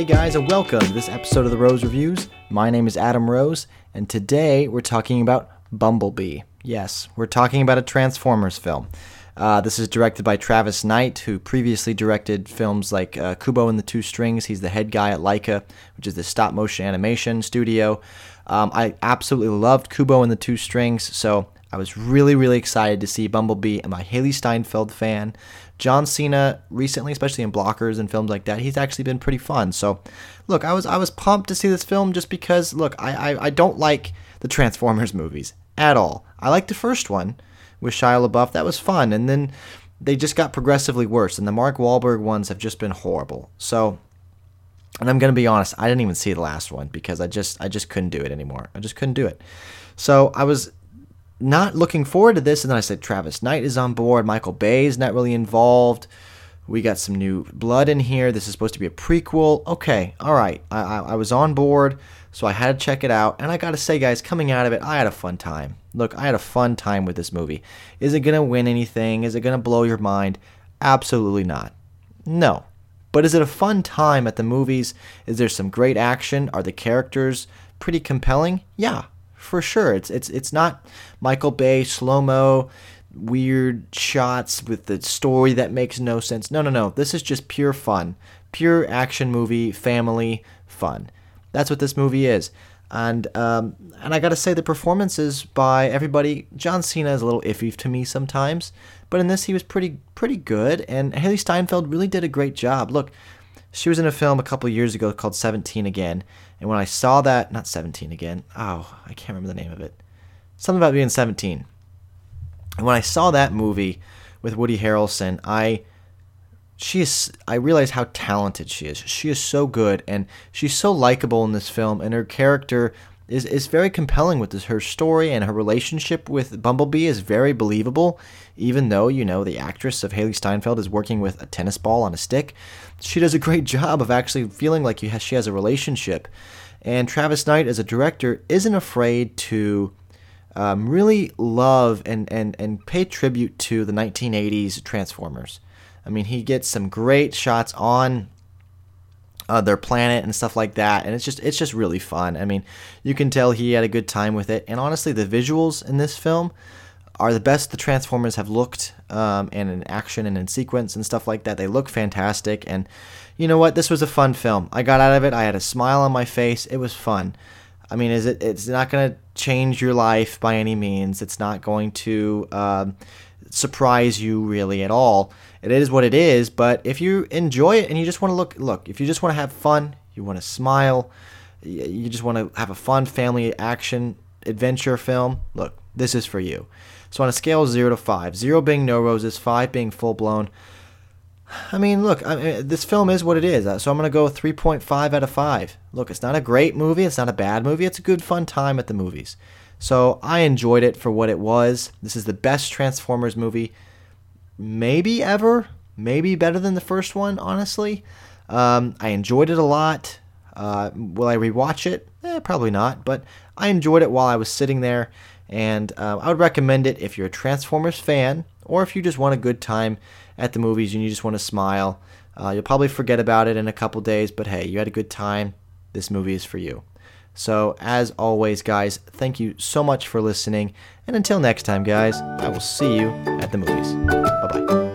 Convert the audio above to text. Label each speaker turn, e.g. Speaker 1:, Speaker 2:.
Speaker 1: Hey guys, and welcome to this episode of the Rose Reviews. My name is Adam Rose, and today we're talking about Bumblebee. Yes, we're talking about a Transformers film. Uh, this is directed by Travis Knight, who previously directed films like uh, Kubo and the Two Strings. He's the head guy at Laika, which is the stop motion animation studio. Um, I absolutely loved Kubo and the Two Strings, so I was really, really excited to see Bumblebee. I'm a Hailee Steinfeld fan. John Cena recently, especially in blockers and films like that, he's actually been pretty fun. So, look, I was I was pumped to see this film just because, look, I I, I don't like the Transformers movies at all. I like the first one with Shia LaBeouf. That was fun, and then they just got progressively worse. And the Mark Wahlberg ones have just been horrible. So, and I'm gonna be honest, I didn't even see the last one because I just I just couldn't do it anymore. I just couldn't do it. So I was not looking forward to this. And then I said, Travis Knight is on board. Michael Bay is not really involved. We got some new blood in here. This is supposed to be a prequel. Okay, all right. I, I, I was on board, so I had to check it out. And I got to say, guys, coming out of it, I had a fun time. Look, I had a fun time with this movie. Is it going to win anything? Is it going to blow your mind? Absolutely not. No. But is it a fun time at the movies? Is there some great action? Are the characters pretty compelling? Yeah, for sure. It's it's it's not Michael Bay slow mo weird shots with the story that makes no sense. No, no, no. This is just pure fun, pure action movie, family fun. That's what this movie is. And um, and I gotta say the performances by everybody. John Cena is a little iffy to me sometimes, but in this he was pretty pretty good. And Hailee Steinfeld really did a great job. Look, she was in a film a couple years ago called 17 Again. And when I saw that, not 17 again, oh, I can't remember the name of it. Something about being 17. And when I saw that movie with Woody Harrelson, I she is I realized how talented she is. She is so good and she's so likable in this film and her character is, is very compelling with this. Her story and her relationship with Bumblebee is very believable, even though, you know, the actress of Hailee Steinfeld is working with a tennis ball on a stick. She does a great job of actually feeling like she has a relationship. And Travis Knight, as a director, isn't afraid to um, really love and, and, and pay tribute to the 1980s Transformers. I mean, he gets some great shots on uh, their planet and stuff like that. And it's just it's just really fun. I mean, you can tell he had a good time with it. And honestly, the visuals in this film are the best the Transformers have looked, um, and in action and in sequence and stuff like that. They look fantastic. And you know what? This was a fun film. I got out of it. I had a smile on my face. It was fun. I mean, is it? It's not going to change your life by any means. It's not going to um, surprise you really at all. It is what it is, but if you enjoy it and you just want to look, look, if you just want to have fun, you want to smile, you just want to have a fun family action adventure film, look, this is for you. So on a scale of 0 to 5, 0 being no roses, 5 being full blown, I mean, look, I mean, this film is what it is. Uh, so I'm going to go 3.5 out of 5. Look, it's not a great movie, it's not a bad movie, it's a good fun time at the movies. So I enjoyed it for what it was. This is the best Transformers movie maybe ever, maybe better than the first one, honestly. Um, I enjoyed it a lot. Uh, will I rewatch it? Eh, probably not, but I enjoyed it while I was sitting there, and uh, I would recommend it if you're a Transformers fan or if you just want a good time at the movies and you just want to smile. Uh, you'll probably forget about it in a couple days, but hey, you had a good time. This movie is for you. So, as always, guys, thank you so much for listening. And until next time, guys, I will see you at the movies. Bye bye.